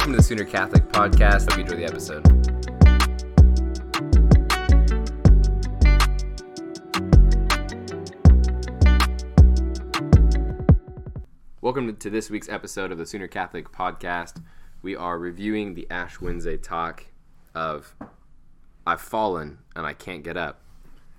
Welcome to the Sooner Catholic Podcast. Hope you enjoy the episode. Welcome to this week's episode of the Sooner Catholic Podcast. We are reviewing the Ash Wednesday talk of I've fallen and I can't get up.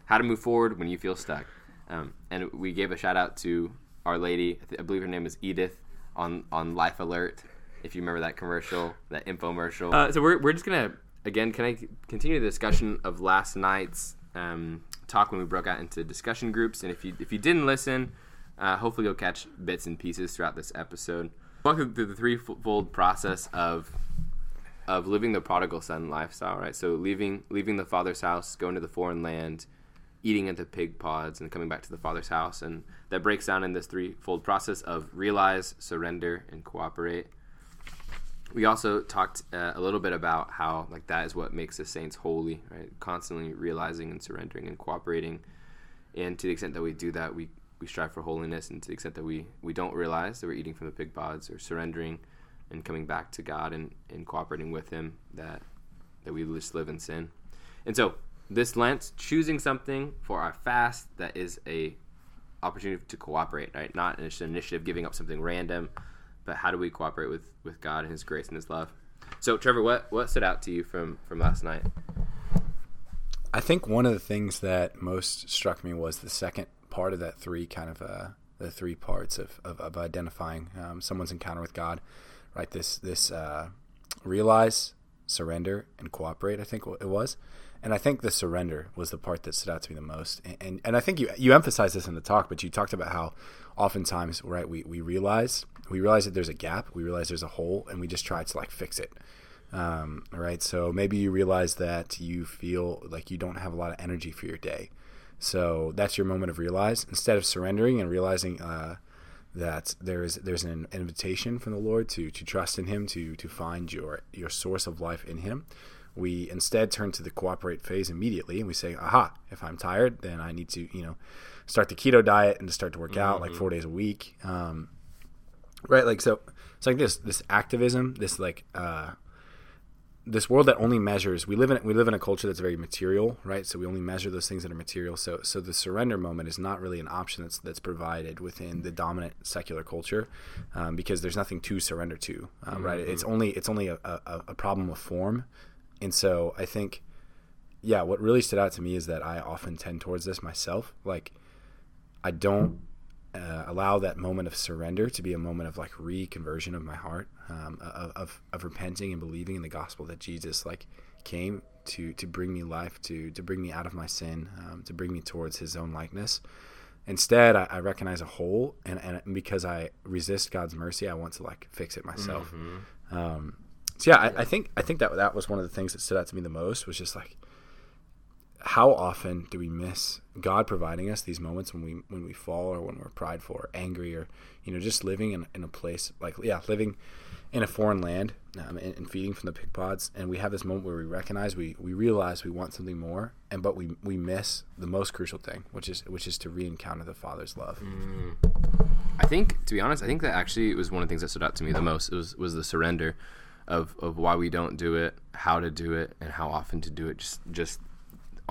How to move forward when you feel stuck. Um, and we gave a shout out to Our Lady. I, believe her name is Edith on on Life Alert. If you remember that commercial, that infomercial. Uh, so we're we're just gonna again. Can I continue the discussion of last night's um, talk when we broke out into discussion groups? And if you if you didn't listen, uh, hopefully you'll catch bits and pieces throughout this episode. Walk through the threefold process of of living the prodigal son lifestyle, right? So leaving leaving the father's house, going to the foreign land, eating at the pig pods, and coming back to the father's house, and that breaks down in this threefold process of realize, surrender, and cooperate. We also talked uh, a little bit about how like that is what makes the saints holy, right? Constantly realizing and surrendering and cooperating, and to the extent that we do that, we we strive for holiness, and to the extent that we we don't realize that we're eating from the pig pods or surrendering and coming back to God and, and cooperating with Him, that that we just live in sin. And so this Lent, choosing something for our fast that is a opportunity to cooperate, right? Not an initiative giving up something random, but how do we cooperate with with God and His grace and His love? So, Trevor, what what stood out to you from from last night? I think one of the things that most struck me was the second part of that three kind of uh, the three parts of of, of identifying um, someone's encounter with God, right? This this uh, realize, surrender, and cooperate. I think it was. And I think the surrender was the part that stood out to me the most. And, and, and I think you you emphasized this in the talk, but you talked about how oftentimes, right, we, we realize we realize that there's a gap, we realize there's a hole, and we just try to like fix it. Um, right. So maybe you realize that you feel like you don't have a lot of energy for your day. So that's your moment of realize. Instead of surrendering and realizing uh, that there is there's an invitation from the Lord to to trust in Him, to to find your your source of life in Him. We instead turn to the cooperate phase immediately, and we say, "Aha! If I'm tired, then I need to you know start the keto diet and to start to work out mm-hmm. like four days a week." Um, right like so it's like this this activism this like uh this world that only measures we live in we live in a culture that's very material right? So we only measure those things that are material. So so the surrender moment is not really an option that's that's provided within the dominant secular culture um, because there's nothing to surrender to um, mm-hmm. right it's only it's only a, a, a problem of form. And so i think yeah what really stood out to me is that i often tend towards this myself. Like i don't uh, allow that moment of surrender to be a moment of like reconversion of my heart, um, of, of, of repenting and believing in the gospel that Jesus like came to to bring me life, to to bring me out of my sin, um, to bring me towards His own likeness. Instead, I, I, recognize a hole, and, and because I resist God's mercy, I want to like fix it myself. Mm-hmm. Um, so yeah, I, I think I think that that was one of the things that stood out to me the most was just like how often do we miss God providing us these moments when we when we fall or when we're prideful or angry or you know just living in, in a place like yeah living in a foreign land um, and, and, feeding from the pig pods and we have this moment where we recognize we, we realize we want something more and but we we miss the most crucial thing which is which is to re-encounter the Father's love. Mm. I think to be honest, I think that actually was one of the things that stood out to me the most was was the surrender of of why we don't do it, how to do it, and how often to do it. Just just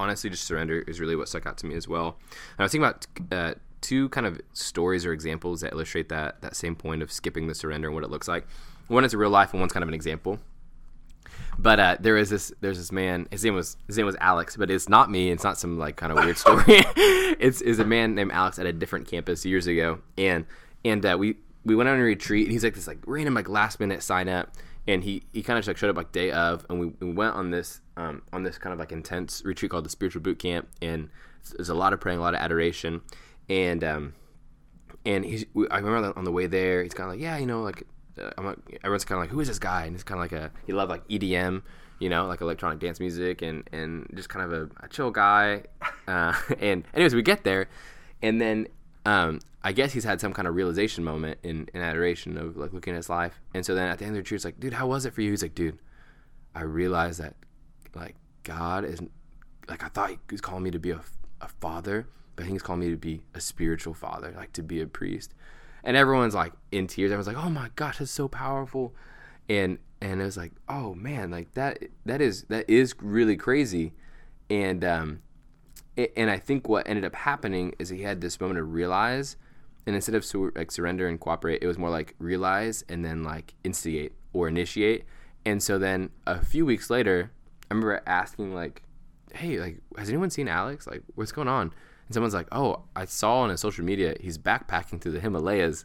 honestly, just surrender is really what stuck out to me as well. And I was thinking about uh, two kind of stories or examples that illustrate that that same point of skipping the surrender and what it looks like. One is a real life, and one's kind of an example. But uh, there is this there's this man. His name was his name was Alex, but it's not me. It's not some like kind of weird story. it's is a man named Alex at a different campus years ago, and and uh, we we went on a retreat. And he's like this like random like last minute sign up and he he kind of like showed up like day of, and we, we went on this um, on this kind of like intense retreat called the spiritual boot camp, and there's a lot of praying, a lot of adoration, and um, and he's I remember on the way there, he's kind of like, yeah, you know, like uh, I'm like, everyone's kind of like, who is this guy? And he's kind of like a he loved like EDM, you know, like electronic dance music, and and just kind of a, a chill guy. Uh, and anyways, we get there, and then um, I guess he's had some kind of realization moment in, in adoration of like looking at his life. And so then at the end of the retreat, it's like, dude, how was it for you? He's like, dude, I realized that like God is like I thought he was calling me to be a, a father, but I he's calling me to be a spiritual father, like to be a priest. And everyone's like in tears. Everyone's like, oh my gosh, that's so powerful. and and it was like, oh man, like that that is that is really crazy, and um, and I think what ended up happening is he had this moment to realize, and instead of sur- like surrender and cooperate, it was more like realize and then like instigate or initiate, and so then a few weeks later, I remember asking like, hey, like has anyone seen Alex? Like what's going on? And someone's like, oh, I saw on his social media he's backpacking through the Himalayas.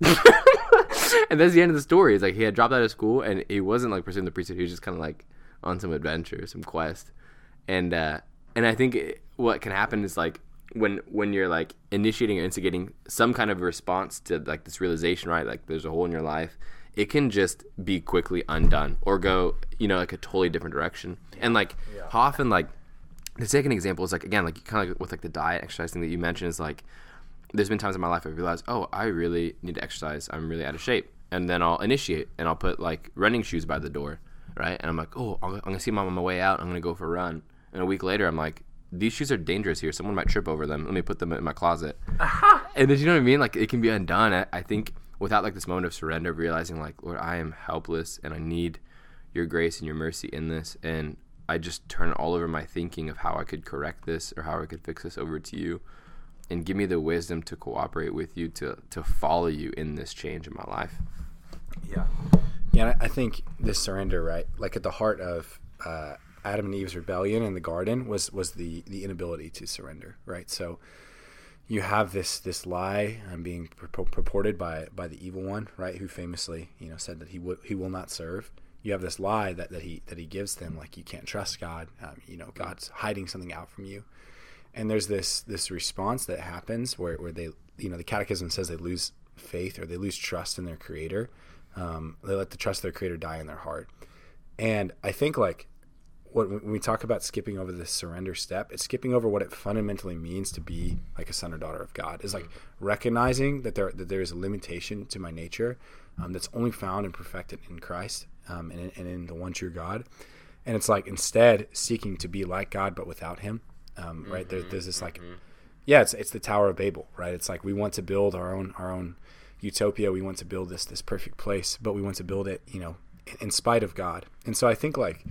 and that's the end of the story. It's like he had dropped out of school and he wasn't like pursuing the priesthood. He was just kind of like on some adventure, some quest. And uh, and I think it, what can happen is like when when you're like initiating or instigating some kind of response to like this realization, right? Like there's a hole in your life. It can just be quickly undone or go, you know, like a totally different direction. And like yeah. often like the second example is like again like kind of like with like the diet exercise thing that you mentioned is like there's been times in my life I realized, oh, I really need to exercise. I'm really out of shape. And then I'll initiate and I'll put like running shoes by the door, right? And I'm like, oh, I'm gonna see mom on my way out. I'm gonna go for a run. And a week later, I'm like, these shoes are dangerous here. Someone might trip over them. Let me put them in my closet. Uh-huh. And then you know what I mean? Like it can be undone. I, I think without like this moment of surrender, of realizing like, Lord, I am helpless and I need your grace and your mercy in this. And I just turn all over my thinking of how I could correct this or how I could fix this over to you and give me the wisdom to cooperate with you to to follow you in this change in my life. Yeah, yeah. I think this surrender, right? Like at the heart of uh, Adam and Eve's rebellion in the garden was was the the inability to surrender, right? So you have this this lie um, being purported by by the evil one, right? Who famously, you know, said that he would he will not serve. You have this lie that, that he that he gives them, like you can't trust God. Um, you know, God's hiding something out from you and there's this this response that happens where, where they you know the catechism says they lose faith or they lose trust in their creator um, they let the trust of their creator die in their heart and i think like what, when we talk about skipping over the surrender step it's skipping over what it fundamentally means to be like a son or daughter of god is like recognizing that there that there is a limitation to my nature um, that's only found and perfected in christ um, and, in, and in the one true god and it's like instead seeking to be like god but without him um, right? Mm-hmm, there, there's this like, mm-hmm. yeah, it's it's the Tower of Babel, right? It's like we want to build our own our own utopia. We want to build this this perfect place, but we want to build it, you know, in, in spite of God. And so I think like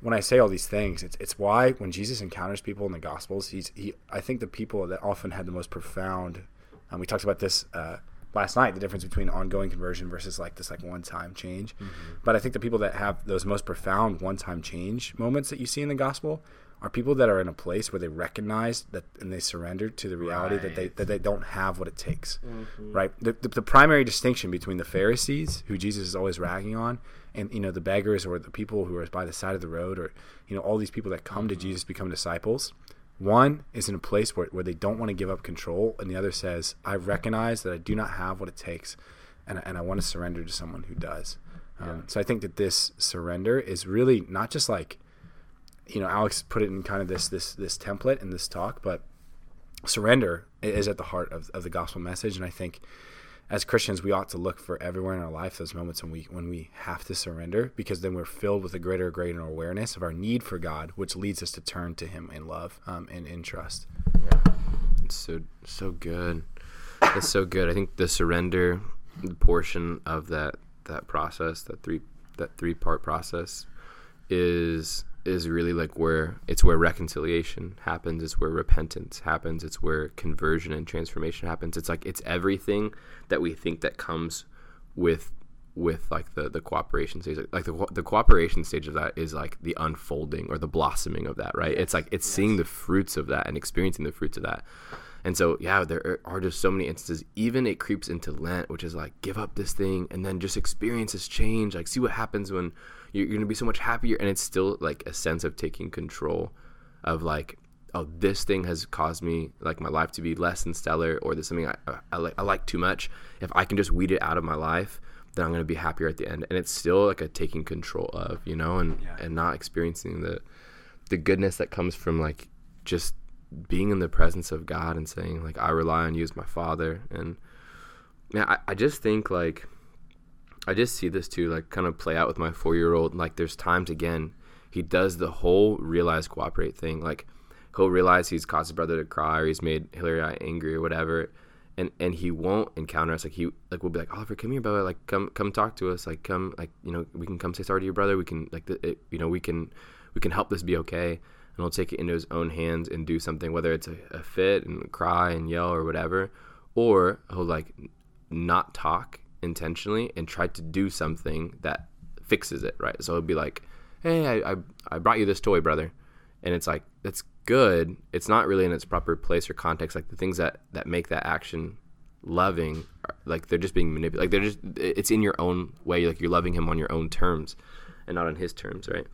when I say all these things, it's it's why when Jesus encounters people in the Gospels, he's he. I think the people that often had the most profound. Um, we talked about this uh, last night, the difference between ongoing conversion versus like this like one time change. Mm-hmm. But I think the people that have those most profound one time change moments that you see in the gospel are people that are in a place where they recognize that and they surrender to the reality right. that they that they don't have what it takes. Mm-hmm. Right. The, the, the, primary distinction between the Pharisees, who Jesus is always ragging on, and you know the beggars or the people who are by the side of the road, or you know all these people that come mm-hmm. to Jesus become disciples. One is in a place where, where they don't want to give up control, and the other says, I recognize that I do not have what it takes, and, and I want to surrender to someone who does. Um. So I think that this surrender is really not just like you know, Alex put it in kind of this this this template in this talk, but surrender is at the heart of, of the gospel message, and I think as Christians, we ought to look for everywhere in our life those moments when we when we have to surrender, because then we're filled with a greater, greater awareness of our need for God, which leads us to turn to Him in love um, and in trust. Yeah, it's so so good. It's so good. I think the surrender portion of that that process, that three that three part process, is is really like where it's where reconciliation happens it's where repentance happens it's where conversion and transformation happens it's like it's everything that we think that comes with with like the the cooperation stage like the, the cooperation stage of that is like the unfolding or the blossoming of that right yes. it's like it's yes. seeing the fruits of that and experiencing the fruits of that and so yeah there are just so many instances. Even it creeps into lent which is like give up this thing and then just experience this change. Like see what happens when you're, you're gonna be so much happier and it's still like a sense of taking control of like oh this thing has caused me like my life to be less than stellar or there's something I, uh, I, I, like, I like too much. If i can just weed it out of my life then i'm going to be happier at the end. And it's still like a taking control of you know and yeah. and not experiencing the the goodness that comes from like just being in the presence of god and saying like i rely on you as my father and yeah I, I just think like I just see this too, like kind of play out with my four year old. Like there's times again, he does the whole realize cooperate thing. Like he'll realize he's caused his brother to cry or he's made Hillary angry or whatever. and and he won't encounter us like he like we'll be like Oliver come here brother like come come talk to us like come like you know we can come say sorry to your brother we can like the, it, you know we can we can help this be okay and he'll take it into his own hands and do something whether it's a, a fit and cry and yell or whatever or he'll like not talk intentionally and try to do something that fixes it right? So he'll be like hey I, I, I brought you this toy brother. And it's like that's good. It's not really in its proper place or context. Like the things that that make that action loving like they're just being manipulated like they're just it's in your own way. Like you're loving him on your own terms and not on his terms right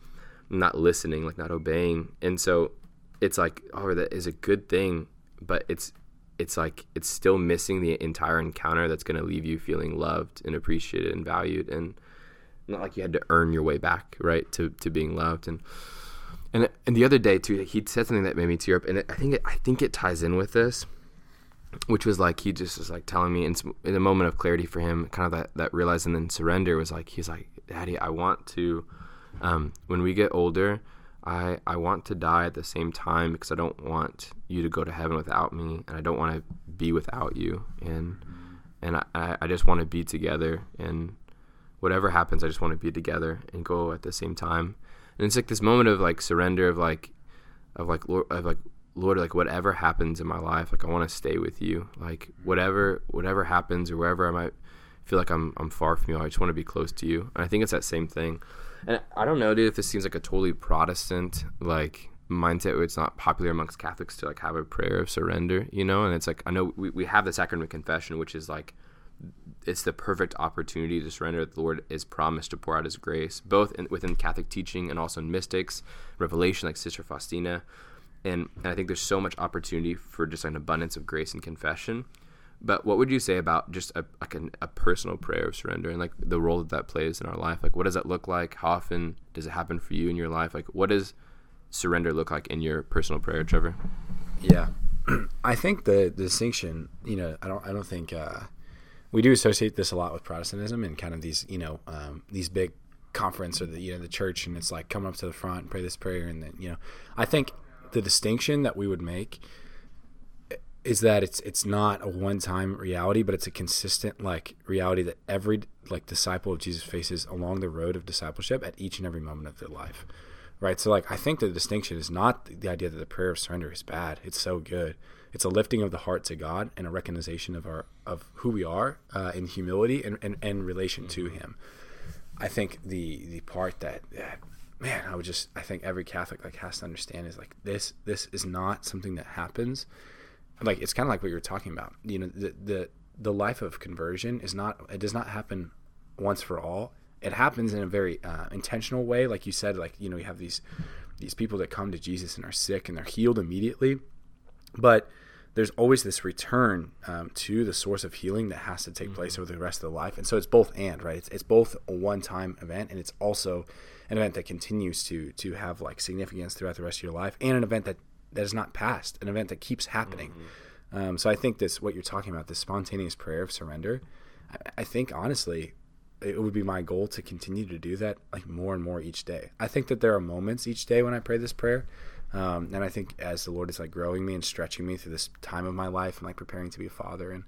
not listening like not obeying. And so it's like oh that is a good thing but it's it's like it's still missing the entire encounter that's going to leave you feeling loved and appreciated and valued and not like you had to earn your way back right to to being loved. And and and the other day too, he said something that made me tear up, and I think it, I think it ties in with this, which was like he just was like telling me in, in a moment of clarity for him, kind of that that realize and then surrender was like he's like, Daddy, I want to, um, when we get older, I I want to die at the same time because I don't want you to go to heaven without me, and I don't want to be without you, and and I I just want to be together, and whatever happens, I just want to be together and go at the same time and it's like this moment of like surrender of like of like Lord, of like Lord, like whatever happens in my life, like I want to stay with you. Like whatever whatever happens or wherever I might feel like I'm I'm far from you, I just want to be close to you. And I think it's that same thing. And I don't know, dude, if this seems like a totally Protestant like mindset where it's not popular amongst Catholics to like have a prayer of surrender, you know. And it's like I know we we have the sacrament of confession, which is like it's the perfect opportunity to surrender. The Lord is promised to pour out His grace, both in, within Catholic teaching and also in mystics, revelation, like Sister Faustina. And, and I think there's so much opportunity for just an abundance of grace and confession. But what would you say about just a, like an, a personal prayer of surrender and like the role that that plays in our life? Like, what does that look like? How often does it happen for you in your life? Like, what does surrender look like in your personal prayer, Trevor? Yeah, I think the, the distinction, you know, I don't, I don't think uh, we do associate this a lot with Protestantism and kind of these, you know, um, these big conference or the you know the church and it's like come up to the front and pray this prayer and then you know I think the distinction that we would make is that it's it's not a one time reality but it's a consistent like reality that every like disciple of Jesus faces along the road of discipleship at each and every moment of their life right so like I think the distinction is not the idea that the prayer of surrender is bad it's so good it's a lifting of the heart to God and a recognition of our of who we are uh, in humility and, and, and relation mm-hmm. to Him. I think the the part that, that man, I would just I think every Catholic like has to understand is like this this is not something that happens. Like it's kind of like what you were talking about. You know, the the the life of conversion is not it does not happen once for all. It happens in a very uh, intentional way, like you said. Like you know, you have these these people that come to Jesus and are sick and they're healed immediately, but there's always this return um, to the source of healing that has to take place mm-hmm. over the rest of the life. And so it's both and, right? It's, it's both a one time event and it's also an event that continues to to have like significance throughout the rest of your life and an event that, that is not past, an event that keeps happening. Mm-hmm. Um, so I think this, what you're talking about, this spontaneous prayer of surrender, I, I think honestly, it would be my goal to continue to do that like more and more each day. I think that there are moments each day when I pray this prayer um, and I think as the Lord is like growing me and stretching me through this time of my life and like preparing to be a father and,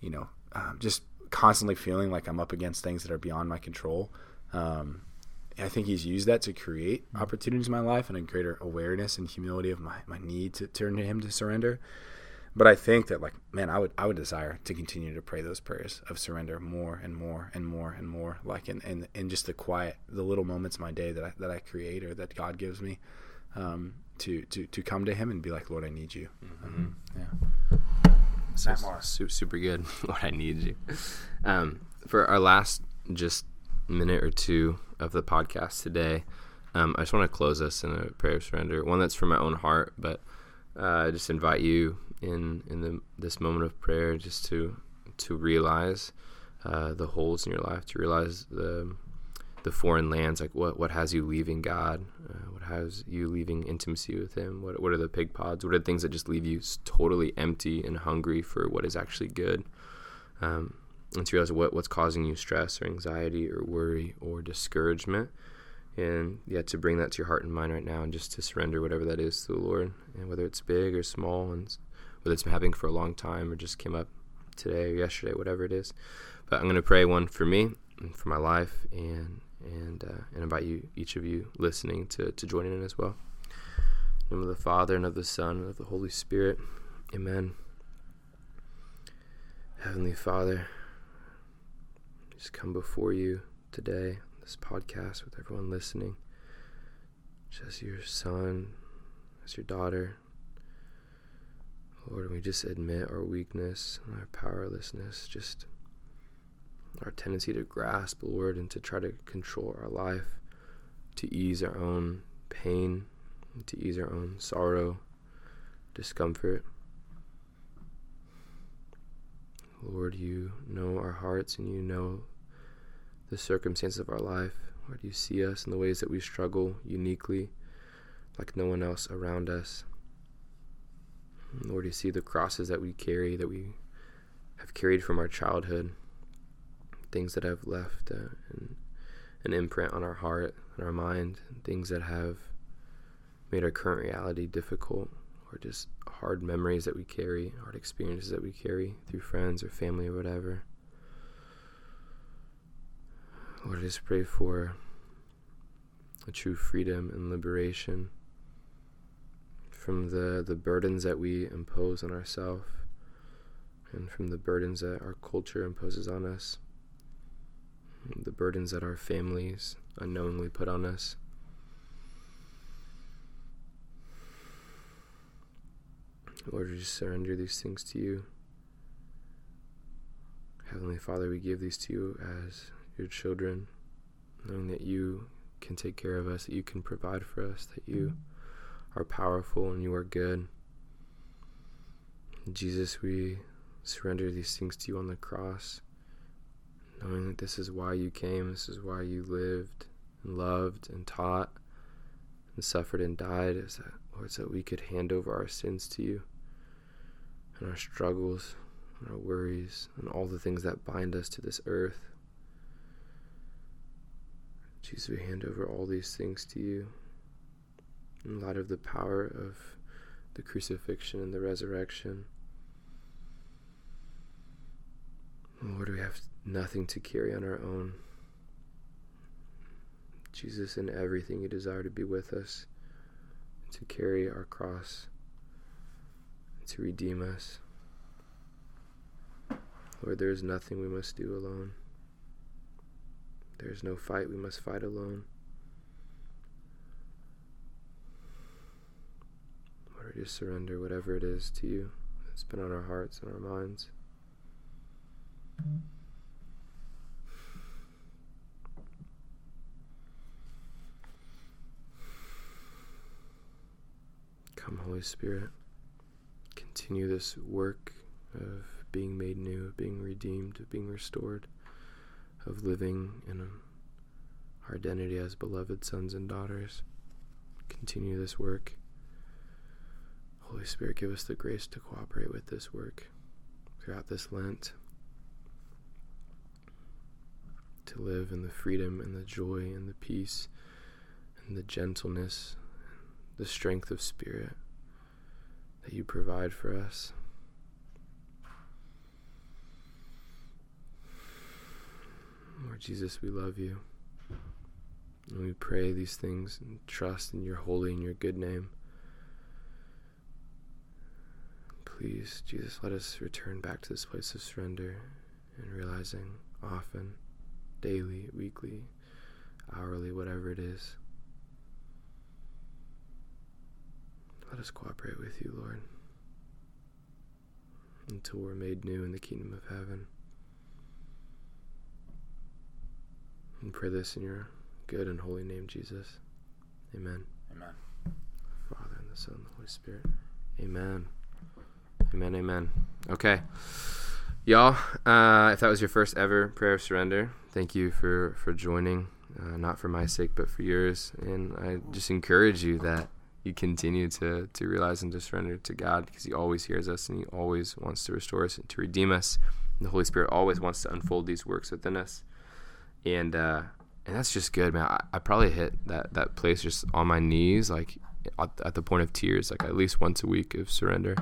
you know, um, just constantly feeling like I'm up against things that are beyond my control. Um, I think he's used that to create mm-hmm. opportunities in my life and a greater awareness and humility of my, my need to turn to him to surrender. But I think that like, man, I would, I would desire to continue to pray those prayers of surrender more and more and more and more, like in, in, in just the quiet, the little moments of my day that I, that I create or that God gives me. Um, to to to come to Him and be like, Lord, I need you. Mm-hmm. Um, yeah. So, super, super good. Lord, I need you. Um, for our last just minute or two of the podcast today, um, I just want to close us in a prayer of surrender. One that's from my own heart, but uh, I just invite you in in the, this moment of prayer just to to realize uh, the holes in your life, to realize the the foreign lands like what what has you leaving god? Uh, what has you leaving intimacy with him? What what are the pig pods? What are the things that just leave you totally empty and hungry for what is actually good? Um, and to realize what what's causing you stress or anxiety or worry or discouragement and yeah to bring that to your heart and mind right now and just to surrender whatever that is to the lord and whether it's big or small and whether it's been happening for a long time or just came up today or yesterday, whatever it is. But I'm going to pray one for me and for my life, and and uh, and invite you, each of you listening, to to join in as well. In the name of the Father and of the Son and of the Holy Spirit. Amen. Heavenly Father, just come before you today, this podcast with everyone listening, just your son, as your daughter. Lord, we just admit our weakness and our powerlessness, just our tendency to grasp, Lord, and to try to control our life, to ease our own pain, to ease our own sorrow, discomfort. Lord, you know our hearts and you know the circumstances of our life. Lord, do you see us in the ways that we struggle uniquely, like no one else around us. Lord, do you see the crosses that we carry, that we have carried from our childhood, things that have left uh, an, an imprint on our heart and our mind, things that have made our current reality difficult or just hard memories that we carry, hard experiences that we carry through friends or family or whatever. Lord, I just pray for a true freedom and liberation from the, the burdens that we impose on ourselves and from the burdens that our culture imposes on us, the burdens that our families unknowingly put on us. Lord, we just surrender these things to you. Heavenly Father, we give these to you as your children, knowing that you can take care of us, that you can provide for us, that you are powerful and you are good. Jesus, we surrender these things to you on the cross, knowing that this is why you came, this is why you lived and loved and taught and suffered and died, is that, Lord, so that we could hand over our sins to you and our struggles and our worries and all the things that bind us to this earth. Jesus, we hand over all these things to you in light of the power of the crucifixion and the resurrection. Lord, we have nothing to carry on our own. Jesus, in everything, you desire to be with us, to carry our cross, to redeem us. Lord, there is nothing we must do alone. There is no fight we must fight alone. Lord, just surrender whatever it is to you that's been on our hearts and our minds. Come, Holy Spirit, continue this work of being made new, being redeemed, being restored, of living in our identity as beloved sons and daughters. Continue this work. Holy Spirit, give us the grace to cooperate with this work throughout this Lent, to live in the freedom and the joy and the peace and the gentleness, the strength of spirit that you provide for us. Lord Jesus, we love you. And we pray these things and trust in your holy and your good name. Please, Jesus, let us return back to this place of surrender and realizing often, daily, weekly, hourly, whatever it is. Let us cooperate with you, Lord, until we're made new in the kingdom of heaven. And pray this in your good and holy name, Jesus. Amen. Amen. Father and the Son and the Holy Spirit. Amen. Amen. Amen. Okay. Y'all, uh, if that was your first ever prayer of surrender, thank you for, for joining. Uh, not for my sake, but for yours. And I just encourage you that you continue to, to realize and to surrender to God because He always hears us and He always wants to restore us and to redeem us. And the Holy Spirit always wants to unfold these works within us and uh, and that's just good, man. I, I, probably hit that that place just on my knees, like at, at, the point of tears, like at least once a week of surrender,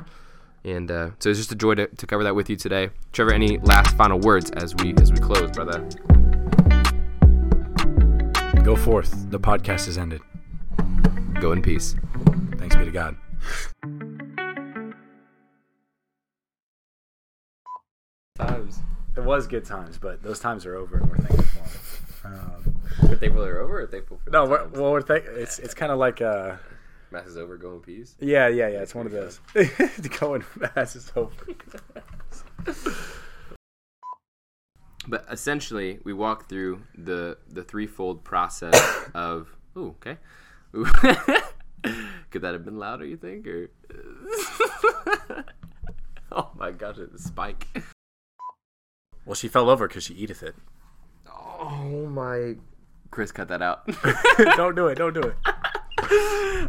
And uh, so it's just a joy to, to cover that with you today. Trevor, any last final words as we as we close, brother? Go forth. The podcast has ended. Go in peace. Thanks be to God. Times. It was good times, but those times are over, and we're thankful for them. Um, We're thankful they're over. Or thankful for no, we're, well, we're thank- it's it's kind of like uh, Mass is over. Go in peace. yeah, yeah, yeah. It's one of those. Going fast is over. But essentially, we walk through the the threefold process of. Ooh, okay. Ooh. Could that have been louder? You think? Or oh my gosh, it's a spike. Well, she fell over because she eateth it. Oh my. Chris, cut that out. don't do it. Don't do it.